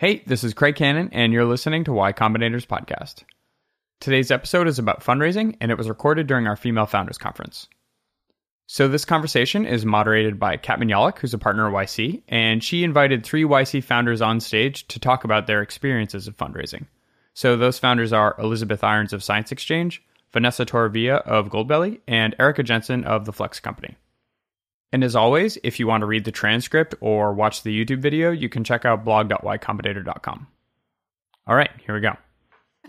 Hey, this is Craig Cannon, and you're listening to Y Combinator's podcast. Today's episode is about fundraising, and it was recorded during our Female Founders Conference. So, this conversation is moderated by Kat Manalac, who's a partner at YC, and she invited three YC founders on stage to talk about their experiences of fundraising. So, those founders are Elizabeth Iorns of Science Exchange, Vanessa Torvia of Goldbelly, and Erica Jensen of The Flex Company. And as always, if you want to read the transcript or watch the YouTube video, you can check out blog.ycombinator.com. All right, here we go.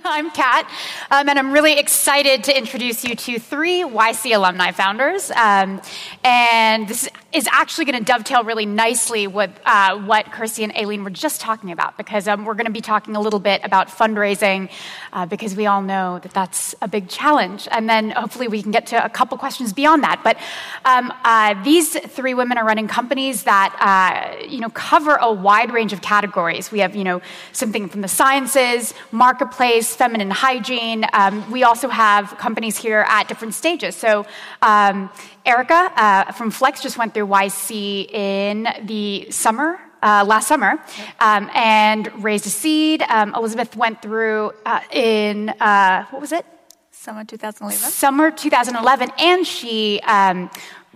I'm Kat, um, and I'm really excited to introduce you to three YC alumni founders. Um, and this is actually going to dovetail really nicely with uh, what Kirsty and Aileen were just talking about, because um, we're going to be talking a little bit about fundraising, uh, because we all know that that's a big challenge. And then hopefully we can get to a couple questions beyond that. But um, uh, these three women are running companies that uh, you know cover a wide range of categories. We have you know something from the sciences, marketplace feminine hygiene. Um, we also have companies here at different stages. So, um, Erica uh, from Flex just went through YC in the summer. Uh, last summer, um, and raised a seed. Um, Elizabeth went through uh, in uh, what was it? Summer 2011. Summer 2011, and she um,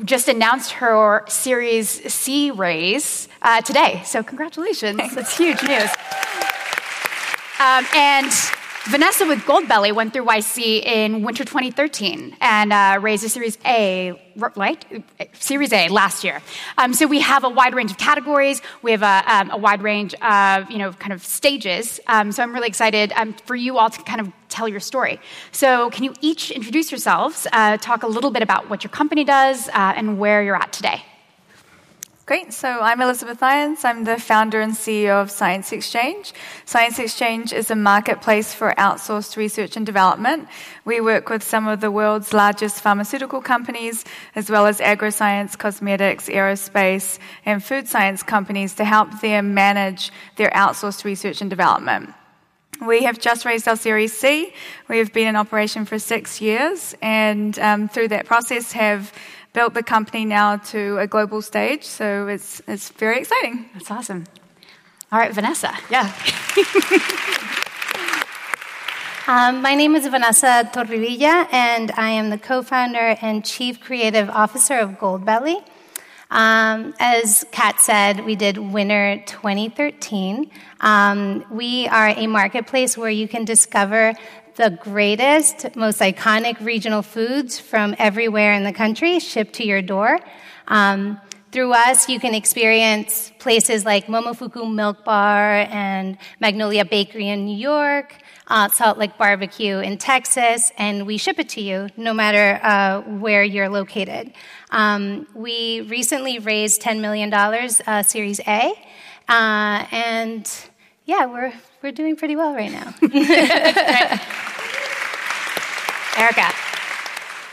just announced her Series C raise uh, today. So congratulations! That's huge news. Um, and Vanessa with Goldbelly went through YC in winter 2013 and uh, raised a Series A, right? Series A last year. Um, so we have a wide range of categories. We have a, um, a wide range of, you know, kind of stages. Um, so I'm really excited um, for you all to kind of tell your story. So can you each introduce yourselves, uh, talk a little bit about what your company does, uh, and where you're at today? Great. So I'm Elizabeth Iorns. I'm the founder and CEO of Science Exchange. Science Exchange is a marketplace for outsourced research and development. We work with some of the world's largest pharmaceutical companies, as well as agroscience, cosmetics, aerospace, and food science companies to help them manage their outsourced research and development. We have just raised our Series C. We have been in operation for six years, and um, through that process have built the company now to a global stage. So it's, it's very exciting. That's awesome. All right, Vanessa. Yeah. um, my name is Vanessa Torrevilla, and I am the co founder and chief creative officer of Goldbelly. Um, as Kat said, we did Winter 2013. Um, we are a marketplace where you can discover the greatest, most iconic regional foods from everywhere in the country shipped to your door. Um, through us, you can experience places like Momofuku Milk Bar and Magnolia Bakery in New York, uh, Salt Lick Barbecue in Texas, and we ship it to you no matter uh, where you're located. Um, we recently raised $10 million, uh, Series A, uh, and yeah, we're we're doing pretty well right now. Erica.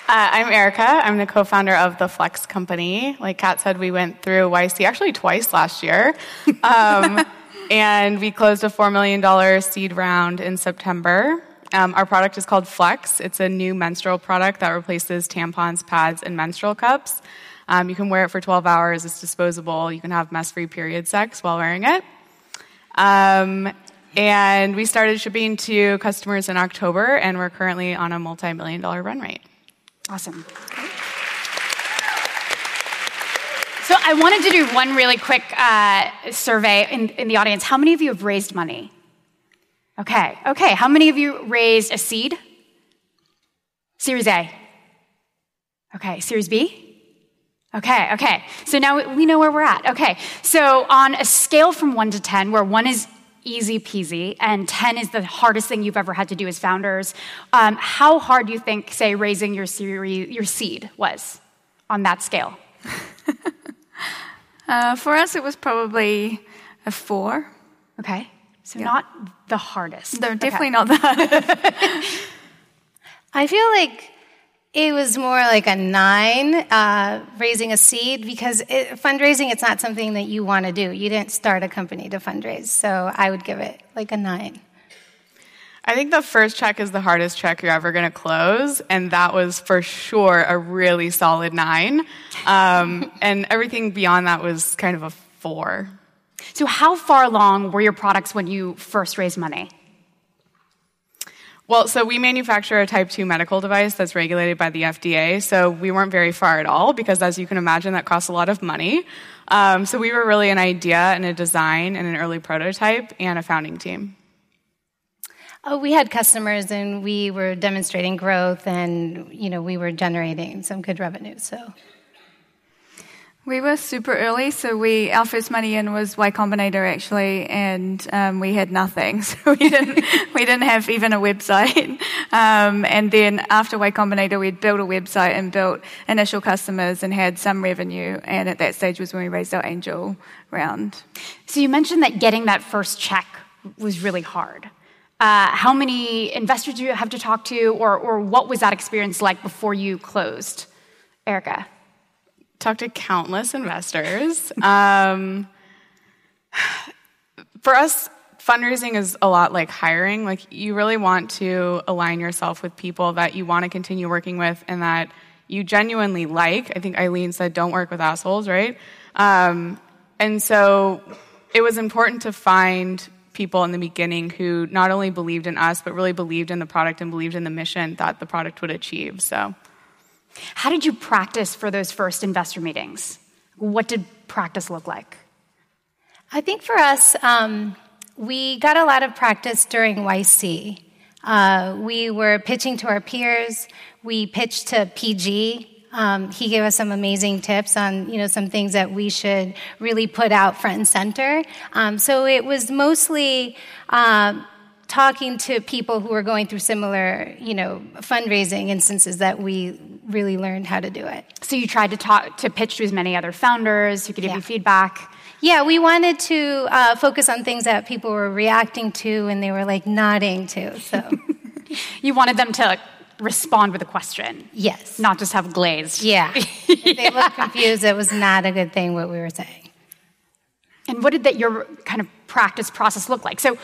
Uh, I'm Erica. I'm the co founder of the Flex Company. Like Kat said, we went through YC actually twice last year. Um, and we closed a $4 million seed round in September. Um, our product is called Flex. It's a new menstrual product that replaces tampons, pads, and menstrual cups. Um, you can wear it for 12 hours. It's disposable. You can have mess free period sex while wearing it. Um, and we started shipping to customers in October, and we're currently on a multi million dollar run rate. Awesome. So I wanted to do one really quick uh, survey in, in the audience. How many of you have raised money? Okay, okay. How many of you raised a seed? Series A. Okay, Series B? Okay, okay. So now we know where we're at. Okay, so on a scale from one to 10, where one is easy peasy, and 10 is the hardest thing you've ever had to do as founders. Um, how hard do you think, say, raising your, series, your seed was on that scale? uh, for us, it was probably a four. Okay, so yeah. not the hardest. No, definitely okay. not the hardest. I feel like it was more like a nine, uh, raising a seed, because it, fundraising, it's not something that you want to do. You didn't start a company to fundraise. So I would give it like a nine. I think the first check is the hardest check you're ever going to close, and that was for sure a really solid nine. Um, and everything beyond that was kind of a four. So, how far along were your products when you first raised money? Well, so we manufacture a type 2 medical device that's regulated by the FDA, so we weren't very far at all because, as you can imagine, that costs a lot of money. Um, so we were really an idea and a design and an early prototype and a founding team. Oh, we had customers and we were demonstrating growth and you know we were generating some good revenue. So we were super early, so we our first money in was Y Combinator actually, and um, we had nothing, so we didn't we didn't have even a website. Um, and then after Y Combinator, we'd built a website and built initial customers and had some revenue. And at that stage was when we raised our angel round. So you mentioned that getting that first check was really hard. Uh, how many investors do you have to talk to, or or what was that experience like before you closed, Erica? Talked to countless investors. Um, for us, fundraising is a lot like hiring. Like, you really want to align yourself with people that you want to continue working with and that you genuinely like. I think Aileen said, don't work with assholes, right? Um, and so it was important to find people in the beginning who not only believed in us, but really believed in the product and believed in the mission that the product would achieve. So. How did you practice for those first investor meetings? What did practice look like? I think for us, um, we got a lot of practice during YC. Uh, we were pitching to our peers. We pitched to PG. Um, he gave us some amazing tips on, you know, some things that we should really put out front and center. Um, so it was mostly uh, talking to people who are going through similar, you know, fundraising instances that we really learned how to do it. So you tried to talk to pitch to as many other founders who could give yeah. you feedback. Yeah, we wanted to uh, focus on things that people were reacting to and they were like nodding to. So you wanted them to like, respond with a question. Yes. Not just have glazed. Yeah. if they looked confused, it was not a good thing what we were saying. And what did that your kind of practice process look like? So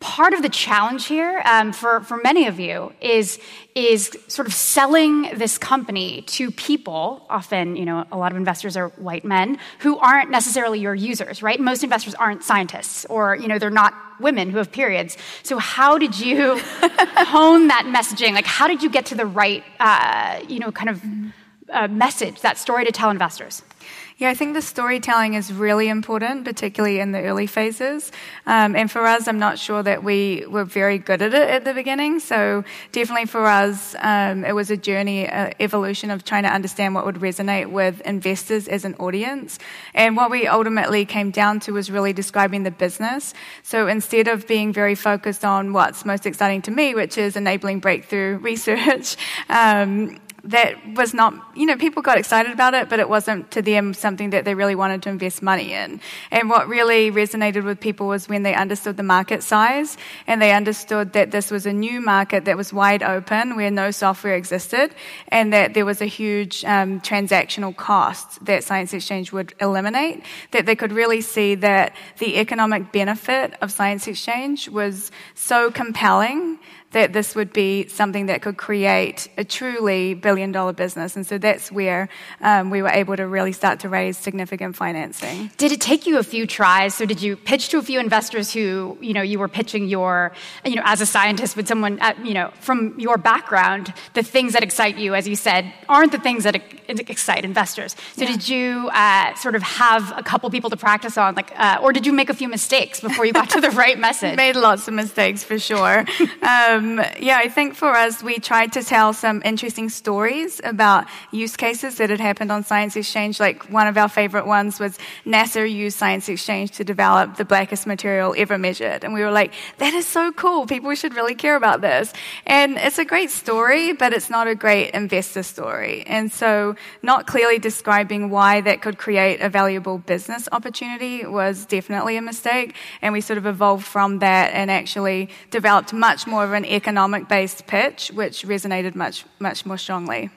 part of the challenge here um, for, for many of you is, is sort of selling this company to people often you know a lot of investors are white men who aren't necessarily your users right? Most investors aren't scientists or you know they're not women who have periods. So how did you hone that messaging? Like how did you get to the right uh, you know kind of uh, message that story to tell investors yeah, I think the storytelling is really important, particularly in the early phases. Um, and for us, I'm not sure that we were very good at it at the beginning. So definitely for us, um, it was a journey, uh, evolution of trying to understand what would resonate with investors as an audience. And what we ultimately came down to was really describing the business. So instead of being very focused on what's most exciting to me, which is enabling breakthrough research, um, that was not, you know, people got excited about it, but it wasn't to them something that they really wanted to invest money in. And what really resonated with people was when they understood the market size and they understood that this was a new market that was wide open where no software existed and that there was a huge um, transactional cost that Science Exchange would eliminate, that they could really see that the economic benefit of Science Exchange was so compelling that this would be something that could create a truly billion dollar business. And so that's where um, we were able to really start to raise significant financing. Did it take you a few tries? So did you pitch to a few investors who, you know, you were pitching your, you know, as a scientist with someone, at, you know, from your background, the things that excite you, as you said, aren't the things that excite investors. So yeah. did you uh, sort of have a couple people to practice on, like, uh, or did you make a few mistakes before you got to the right message? Made lots of mistakes for sure. um, um, yeah, I think for us, we tried to tell some interesting stories about use cases that had happened on Science Exchange. Like one of our favorite ones was NASA used Science Exchange to develop the blackest material ever measured. And we were like, that is so cool. People should really care about this. And it's a great story, but it's not a great investor story. And so not clearly describing why that could create a valuable business opportunity was definitely a mistake. And we sort of evolved from that and actually developed much more of an economic based pitch, which resonated much, much more strongly.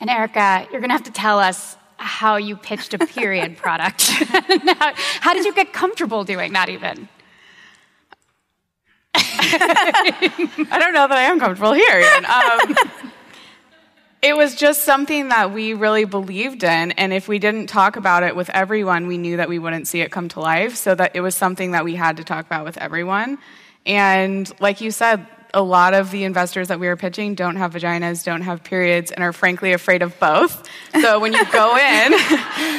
And Erica, you're going to have to tell us how you pitched a period product. how, how, did you get comfortable doing that, even? I don't know that I am comfortable here. Um, it was just something that we really believed in and if we didn't talk about it with everyone we knew that we wouldn't see it come to life so that it was something that we had to talk about with everyone and like you said a lot of the investors that we were pitching don't have vaginas, don't have periods, and are frankly afraid of both. So when you go in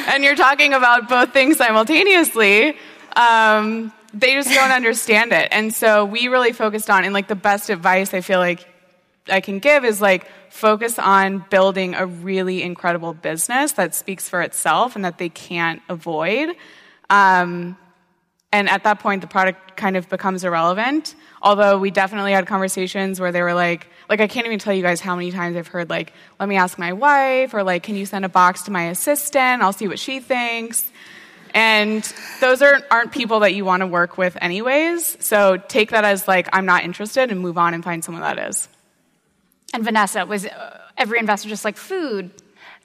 and you're talking about both things simultaneously, um, they just don't understand it. And so we really focused on, and like the best advice I feel like I can give is like focus on building a really incredible business that speaks for itself and that they can't avoid. Um, and at that point, the product kind of becomes irrelevant. Although we definitely had conversations where they were like, like I can't even tell you guys how many times I've heard like, let me ask my wife, or like, can you send a box to my assistant? I'll see what she thinks. And those aren't, aren't people that you want to work with anyways. So take that as like, I'm not interested and move on and find someone that is. And Vanessa, was uh, every investor just like food?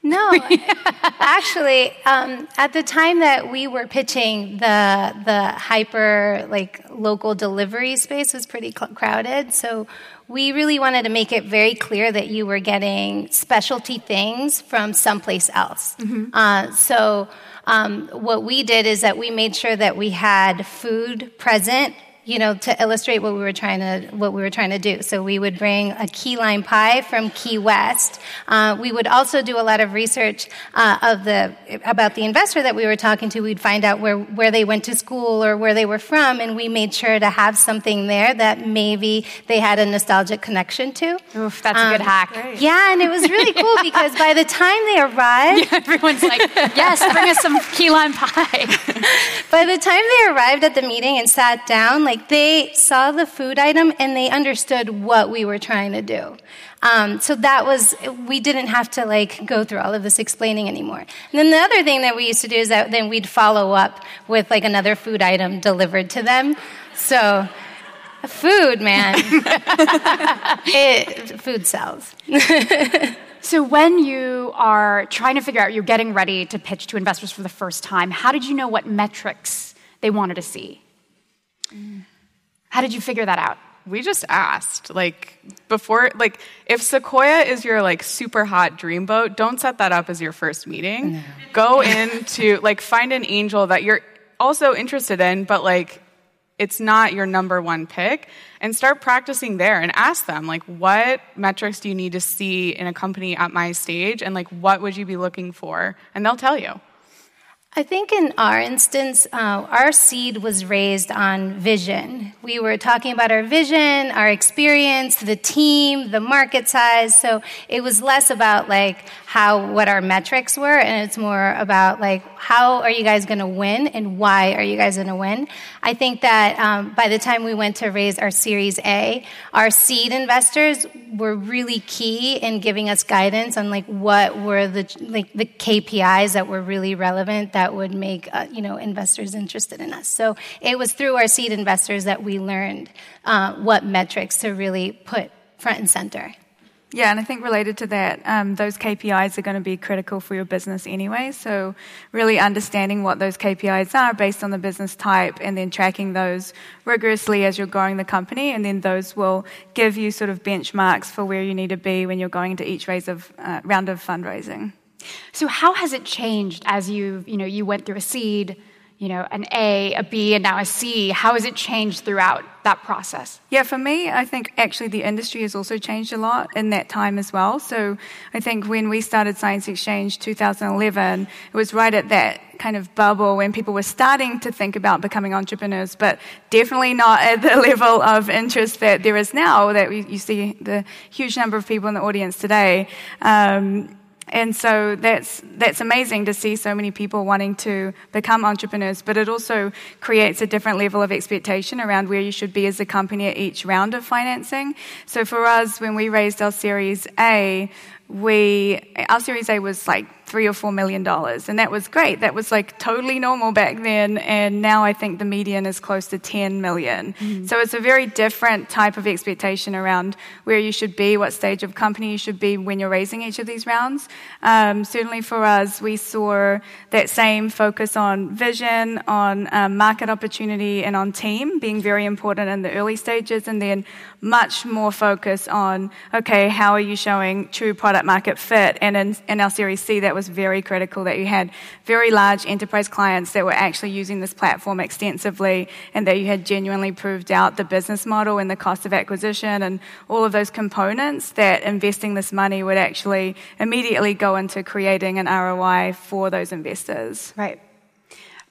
No, actually, um, at the time that we were pitching, the the hyper like local delivery space was pretty cl- crowded. So we really wanted to make it very clear that you were getting specialty things from someplace else. Mm-hmm. Uh, so um, what we did is that we made sure that we had food present you know, to illustrate what we were trying to what we were trying to do. So we would bring a key lime pie from Key West. Uh, we would also do a lot of research uh, of the about the investor that we were talking to. We'd find out where where they went to school or where they were from, and we made sure to have something there that maybe they had a nostalgic connection to. Oof, that's um, a good um, hack. Great. Yeah, and it was really cool because by the time they arrived, yeah, everyone's like, "Yes, bring us some key lime pie." by the time they arrived at the meeting and sat down, like like they saw the food item and they understood what we were trying to do. Um, so that was, we didn't have to like go through all of this explaining anymore. And then the other thing that we used to do is that then we'd follow up with like another food item delivered to them. So, food, man. it, food sells. So, when you are trying to figure out, you're getting ready to pitch to investors for the first time, how did you know what metrics they wanted to see? How did you figure that out? We just asked. Like before like if Sequoia is your like super hot dream boat, don't set that up as your first meeting. No. Go into like find an angel that you're also interested in, but like it's not your number one pick and start practicing there and ask them like what metrics do you need to see in a company at my stage and like what would you be looking for and they'll tell you I think in our instance, uh, our seed was raised on vision. We were talking about our vision, our experience, the team, the market size. So it was less about like how, what our metrics were, and it's more about like how are you guys going to win and why are you guys going to win. I think that um, by the time we went to raise our Series A, our seed investors were really key in giving us guidance on like what were the like the KPIs that were really relevant that would make uh, you know investors interested in us. So it was through our seed investors that we learned uh, what metrics to really put front and center. Yeah, and I think related to that, um, those KPIs are going to be critical for your business anyway. So, really understanding what those KPIs are based on the business type and then tracking those rigorously as you're growing the company. And then those will give you sort of benchmarks for where you need to be when you're going into each of, uh, round of fundraising. So, how has it changed as you, you know, you went through a seed? you know, an A, a B, and now a C? How has it changed throughout that process? Yeah, for me, I think actually the industry has also changed a lot in that time as well. So I think when we started Science Exchange 2011, it was right at that kind of bubble when people were starting to think about becoming entrepreneurs, but definitely not at the level of interest that there is now that you see the huge number of people in the audience today. Um, and so that's, that's amazing to see so many people wanting to become entrepreneurs, but it also creates a different level of expectation around where you should be as a company at each round of financing. So for us, when we raised our Series A, we, our Series A was like three or four million dollars. And that was great. That was like totally normal back then. And now I think the median is close to 10 million. Mm-hmm. So it's a very different type of expectation around where you should be, what stage of company you should be when you're raising each of these rounds. Um, certainly for us, we saw that same focus on vision, on um, market opportunity, and on team being very important in the early stages. And then much more focus on, okay, how are you showing true product market fit? And in, in our Series C, that was very critical that you had very large enterprise clients that were actually using this platform extensively and that you had genuinely proved out the business model and the cost of acquisition and all of those components that investing this money would actually immediately go into creating an ROI for those investors. Right.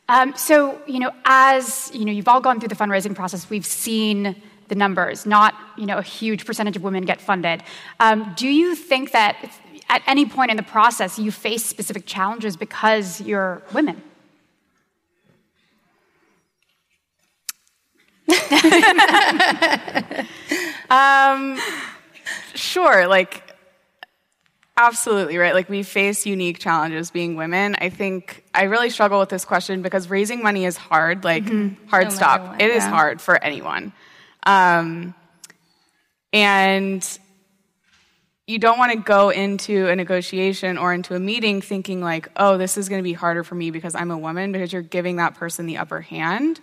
Um, so, you know, as you know, you've all gone through the fundraising process. We've seen the numbers, not you know, a huge percentage of women get funded. Um, do you think that at any point in the process you face specific challenges because you're women? um, sure, like absolutely right. Like we face unique challenges being women. I think I really struggle with this question because raising money is hard. Like mm-hmm. hard no stop. It yeah. is hard for anyone. Um, and you don't want to go into a negotiation or into a meeting thinking like, oh, this is going to be harder for me because I'm a woman, because you're giving that person the upper hand.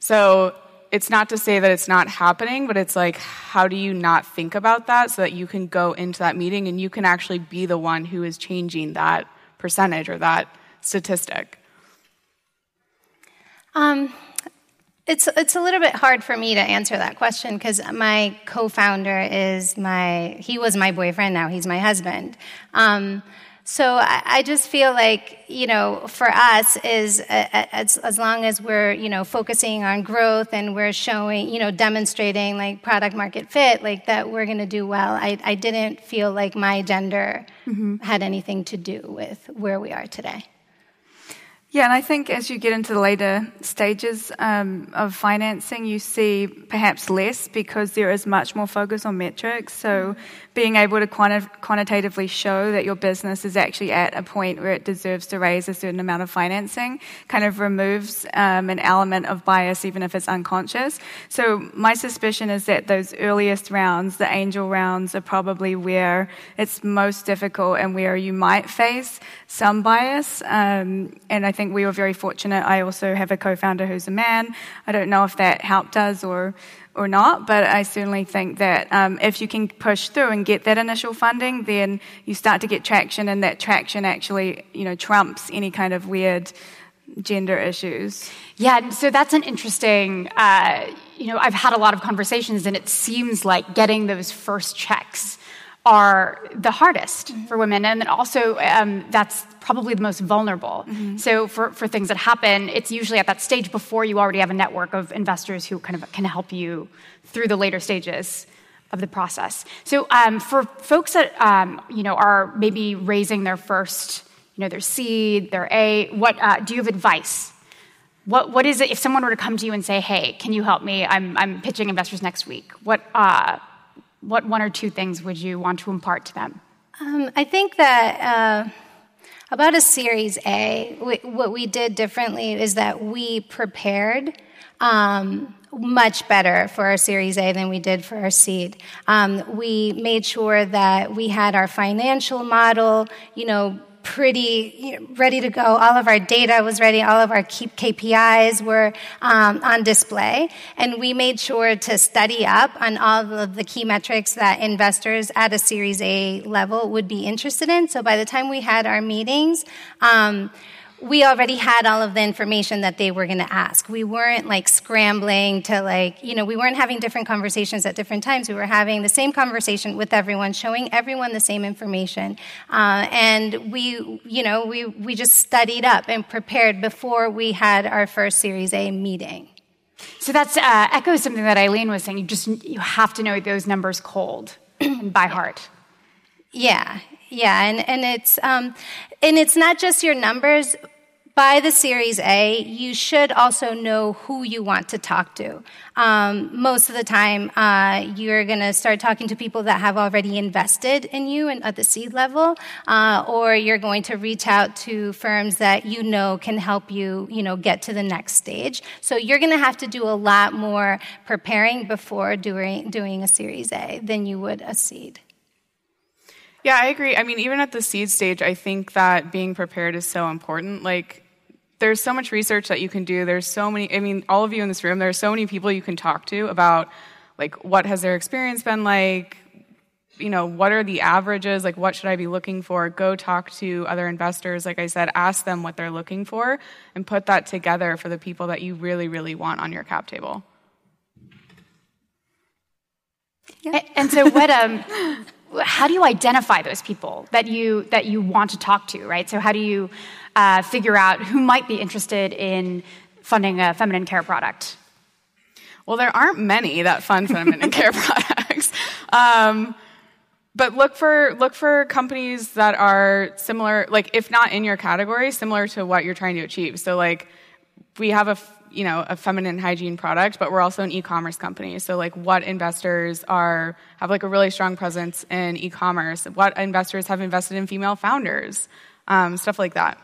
So it's not to say that it's not happening, but it's like, how do you not think about that so that you can go into that meeting and you can actually be the one who is changing that percentage or that statistic? Um, it's it's a little bit hard for me to answer that question because my co-founder is my he was my boyfriend now he's my husband. Um, so I, I, just feel like you know for us is uh, as as long as we're you know focusing on growth and we're showing you know demonstrating like product market fit like that we're going to do well. I I didn't feel like my gender mm-hmm. had anything to do with where we are today. Yeah, and I think as you get into the later stages um, of financing, you see perhaps less because there is much more focus on metrics. So being able to quanti- quantitatively show that your business is actually at a point where it deserves to raise a certain amount of financing kind of removes um, an element of bias, even if it's unconscious. So my suspicion is that those earliest rounds, the angel rounds, are probably where it's most difficult and where you might face some bias. Um, and I think think we were very fortunate. I also have a co-founder who's a man. I don't know if that helped us or or not, but I certainly think that um, if you can push through and get that initial funding, then you start to get traction, and that traction actually, you know, trumps any kind of weird gender issues. Yeah, so that's an interesting. Uh, you know, I've had a lot of conversations, and it seems like getting those first checks are the hardest mm-hmm. for women, and then also um, that's probably the most vulnerable. Mm-hmm. So for, for things that happen, it's usually at that stage before you already have a network of investors who kind of can help you through the later stages of the process. So um, for folks that um, you know are maybe raising their first, you know, their seed, their A, what uh, do you have advice? What what is it if someone were to come to you and say, "Hey, can you help me? I'm I'm pitching investors next week." What uh, what one or two things would you want to impart to them? Um, I think that. Uh, about a Series A, we, what we did differently is that we prepared um, much better for our Series A than we did for our seed. Um, we made sure that we had our financial model, you know, pretty ready to go. All of our data was ready. All of our KPIs were um, on display. And we made sure to study up on all of the key metrics that investors at a Series A level would be interested in. So by the time we had our meetings, um, we already had all of the information that they were going to ask. We weren't like scrambling to like, you know, we weren't having different conversations at different times. We were having the same conversation with everyone, showing everyone the same information. Uh, and we, you know, we, we just studied up and prepared before we had our first Series A meeting. So that's uh, echoes something that Aileen was saying. You just you have to know those numbers cold and by heart. Yeah, yeah, and and it's um, and it's not just your numbers by the Series A, you should also know who you want to talk to. Um, most of the time, uh, you're going to start talking to people that have already invested in you and at the seed level, uh, or you're going to reach out to firms that you know can help you, you know, get to the next stage. So you're going to have to do a lot more preparing before doing doing a Series A than you would a seed. Yeah, I agree. I mean, even at the seed stage, I think that being prepared is so important. Like, there's so much research that you can do. There's so many, I mean, all of you in this room, there are so many people you can talk to about, like, what has their experience been like? You know, what are the averages? Like, what should I be looking for? Go talk to other investors. Like I said, ask them what they're looking for and put that together for the people that you really, really want on your cap table. Yeah. And so, what um, how do you identify those people that you that you want to talk to, right? So, how do you uh, figure out who might be interested in funding a feminine care product? Well, there aren't many that fund feminine care products. Um, but look for look for companies that are similar, like if not in your category, similar to what you're trying to achieve. So, like we have a you know a feminine hygiene product but we're also an e-commerce company. So like what investors are have like a really strong presence in e-commerce what investors have invested in female founders um, stuff like that.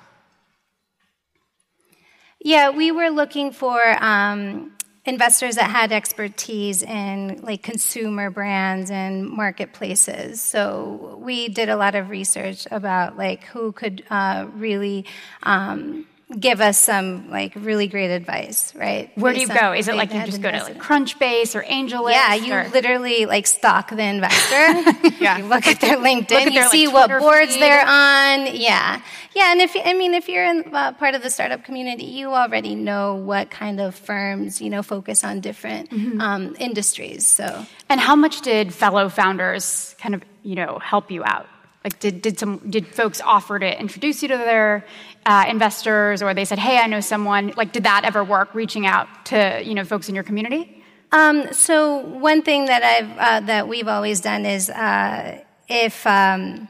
Yeah we were looking for um, investors that had expertise in like consumer brands and marketplaces. So we did a lot of research about like who could uh, really um, give us some like really great advice, right? Where do you go? Is it like you just go to like Crunchbase or AngelList? Yeah, you or? literally like stalk the investor. yeah, you look at their LinkedIn, at you their, see like, what boards feed. they're on. Yeah, yeah, and if I mean if you're in uh, part of the startup community, you already know what kind of firms you know focus on different mm-hmm. um, industries. So, and how much did fellow founders kind of you know help you out? Like, did, did, some, did folks offer to introduce you to their uh, investors, or they said, hey, I know someone? Like, did that ever work, reaching out to, you know, folks in your community? Um, so one thing that I've, uh, that we've always done is uh, if, um,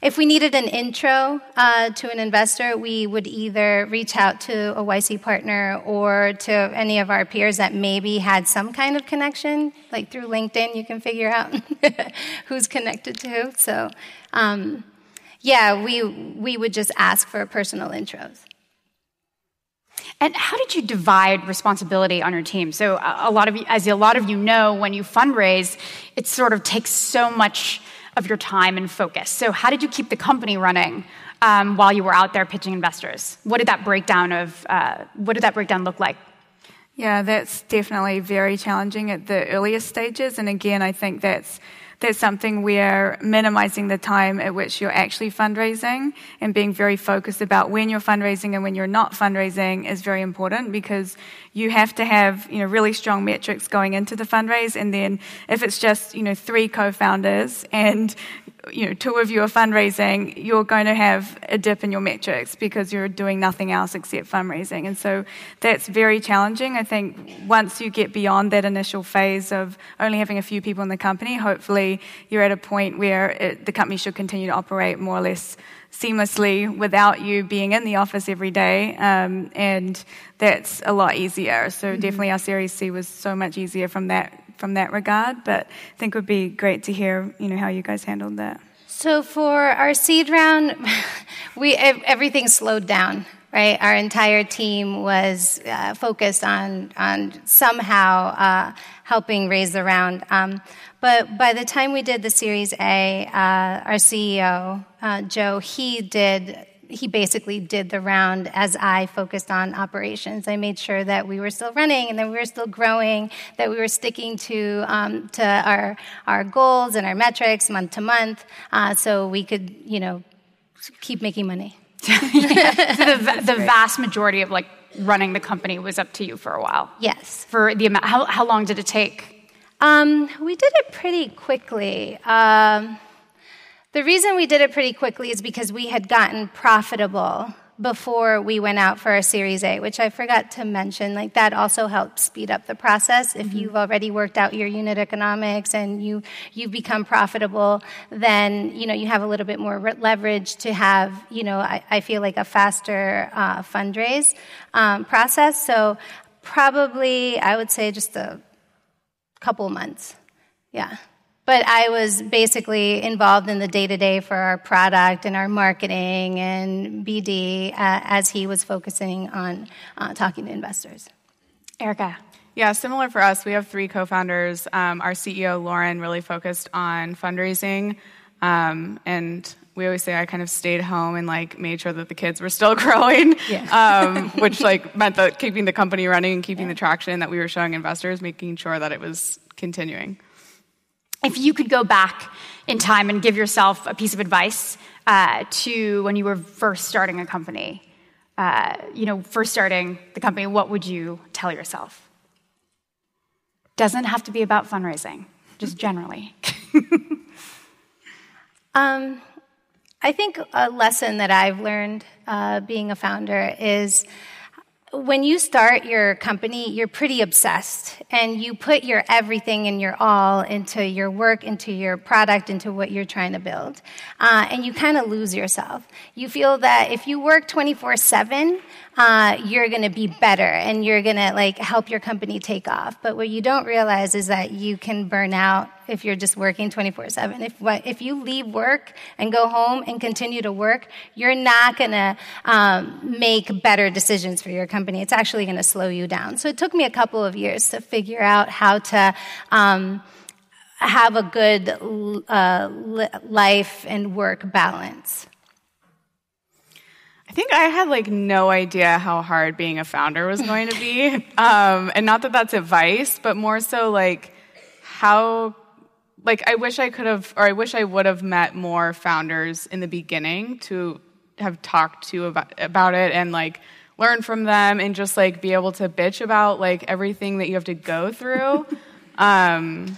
if we needed an intro uh, to an investor, we would either reach out to a YC partner or to any of our peers that maybe had some kind of connection. Like through LinkedIn, you can figure out who's connected to who. So, um, yeah, we, we would just ask for personal intros. And how did you divide responsibility on your team? So a lot of you, as a lot of you know, when you fundraise, it sort of takes so much of your time and focus. So, how did you keep the company running um, while you were out there pitching investors? What did that breakdown of uh, what did that breakdown look like? Yeah, that's definitely very challenging at the earliest stages. And again, I think that's that's something where minimizing the time at which you're actually fundraising and being very focused about when you're fundraising and when you're not fundraising is very important because you have to have, you know, really strong metrics going into the fundraise. And then if it's just, you know, three co-founders and you know, two of you are fundraising, you're going to have a dip in your metrics because you're doing nothing else except fundraising. And so that's very challenging. I think once you get beyond that initial phase of only having a few people in the company, hopefully you're at a point where it, the company should continue to operate more or less seamlessly without you being in the office every day. Um, and that's a lot easier. So mm-hmm. definitely our Series C was so much easier from that from that regard. But I think it would be great to hear, you know, how you guys handled that. So for our seed round, we everything slowed down. Right, our entire team was uh, focused on on somehow uh, helping raise the round. Um, but by the time we did the Series A, uh, our CEO uh, Joe, he did he basically did the round as I focused on operations. I made sure that we were still running and that we were still growing, that we were sticking to um, to our our goals and our metrics month to month, uh, so we could you know keep making money. yeah. So the, the vast majority of like running the company was up to you for a while. Yes. For the amount, how how long did it take? Um, we did it pretty quickly. Um, the reason we did it pretty quickly is because we had gotten profitable before we went out for our Series A, which I forgot to mention. Like that also helps speed up the process. If you've already worked out your unit economics and you you've become profitable, then you know you have a little bit more leverage to have you know I, I feel like a faster uh, fundraise um, process. So probably I would say just a couple months. Yeah. But I was basically involved in the day to day for our product and our marketing and BD uh, as he was focusing on uh, talking to investors. Erica. Yeah, similar for us. We have three co founders. Um, our CEO, Lauren, really focused on fundraising. Um, and we always say I kind of stayed home and like made sure that the kids were still growing, Yeah. um, which like meant that keeping the company running and keeping the traction that we were showing investors, making sure that it was continuing. If you could go back in time and give yourself a piece of advice uh, to when you were first starting a company, uh, you know, first starting the company, what would you tell yourself? Doesn't have to be about fundraising, just generally. Um, I think a lesson that I've learned uh, being a founder is when you start your company, you're pretty obsessed and you put your everything and your all into your work, into your product, into what you're trying to build. Uh, and you kind of lose yourself. You feel that if you work 24 7, uh, you're going to be better and you're going to like help your company take off. But what you don't realize is that you can burn out if you're just working 24 7. If, what- if you leave work and go home and continue to work, you're not going to um, make better decisions for your company. It's actually going to slow you down. So it took me a couple of years to figure out how to. Um, have a good uh, life and work balance. I think I had like no idea how hard being a founder was going to be. Um, and not that that's advice, but more so like how, like, I wish I could have, or I wish I would have met more founders in the beginning to have talked to about, about it and like learn from them and just like be able to bitch about like everything that you have to go through. um,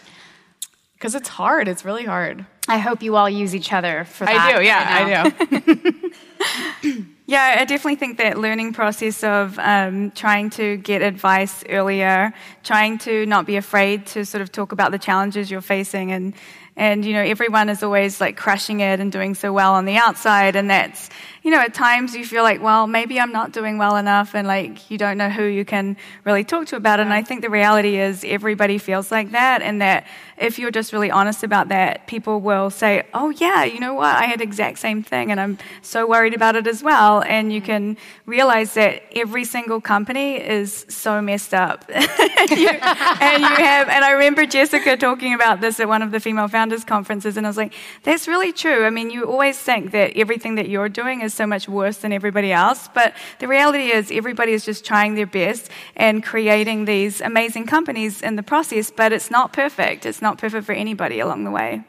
because it's hard. It's really hard. I hope you all use each other for that. I do. Yeah, now. I do. Yeah, I definitely think that learning process of um, trying to get advice earlier, trying to not be afraid to sort of talk about the challenges you're facing, and and you know everyone is always like crushing it and doing so well on the outside, and that's you know at times you feel like well maybe I'm not doing well enough, and like you don't know who you can really talk to about it. And I think the reality is everybody feels like that, and that if you're just really honest about that, people will say, oh yeah, you know what, I had the exact same thing, and I'm so worried about it as well and you can realize that every single company is so messed up. and, you, and you have, and I remember Jessica talking about this at one of the female founders conferences, and I was like, that's really true. I mean, you always think that everything that you're doing is so much worse than everybody else, but the reality is everybody is just trying their best and creating these amazing companies in the process, but it's not perfect. It's not perfect for anybody along the way.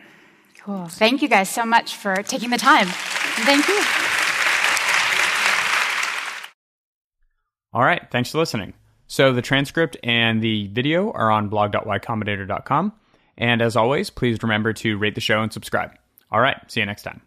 Cool. Thank you guys so much for taking the time. Thank you. All right, thanks for listening. So the transcript and the video are on blog.ycombinator.com. And as always, please remember to rate the show and subscribe. All right, see you next time.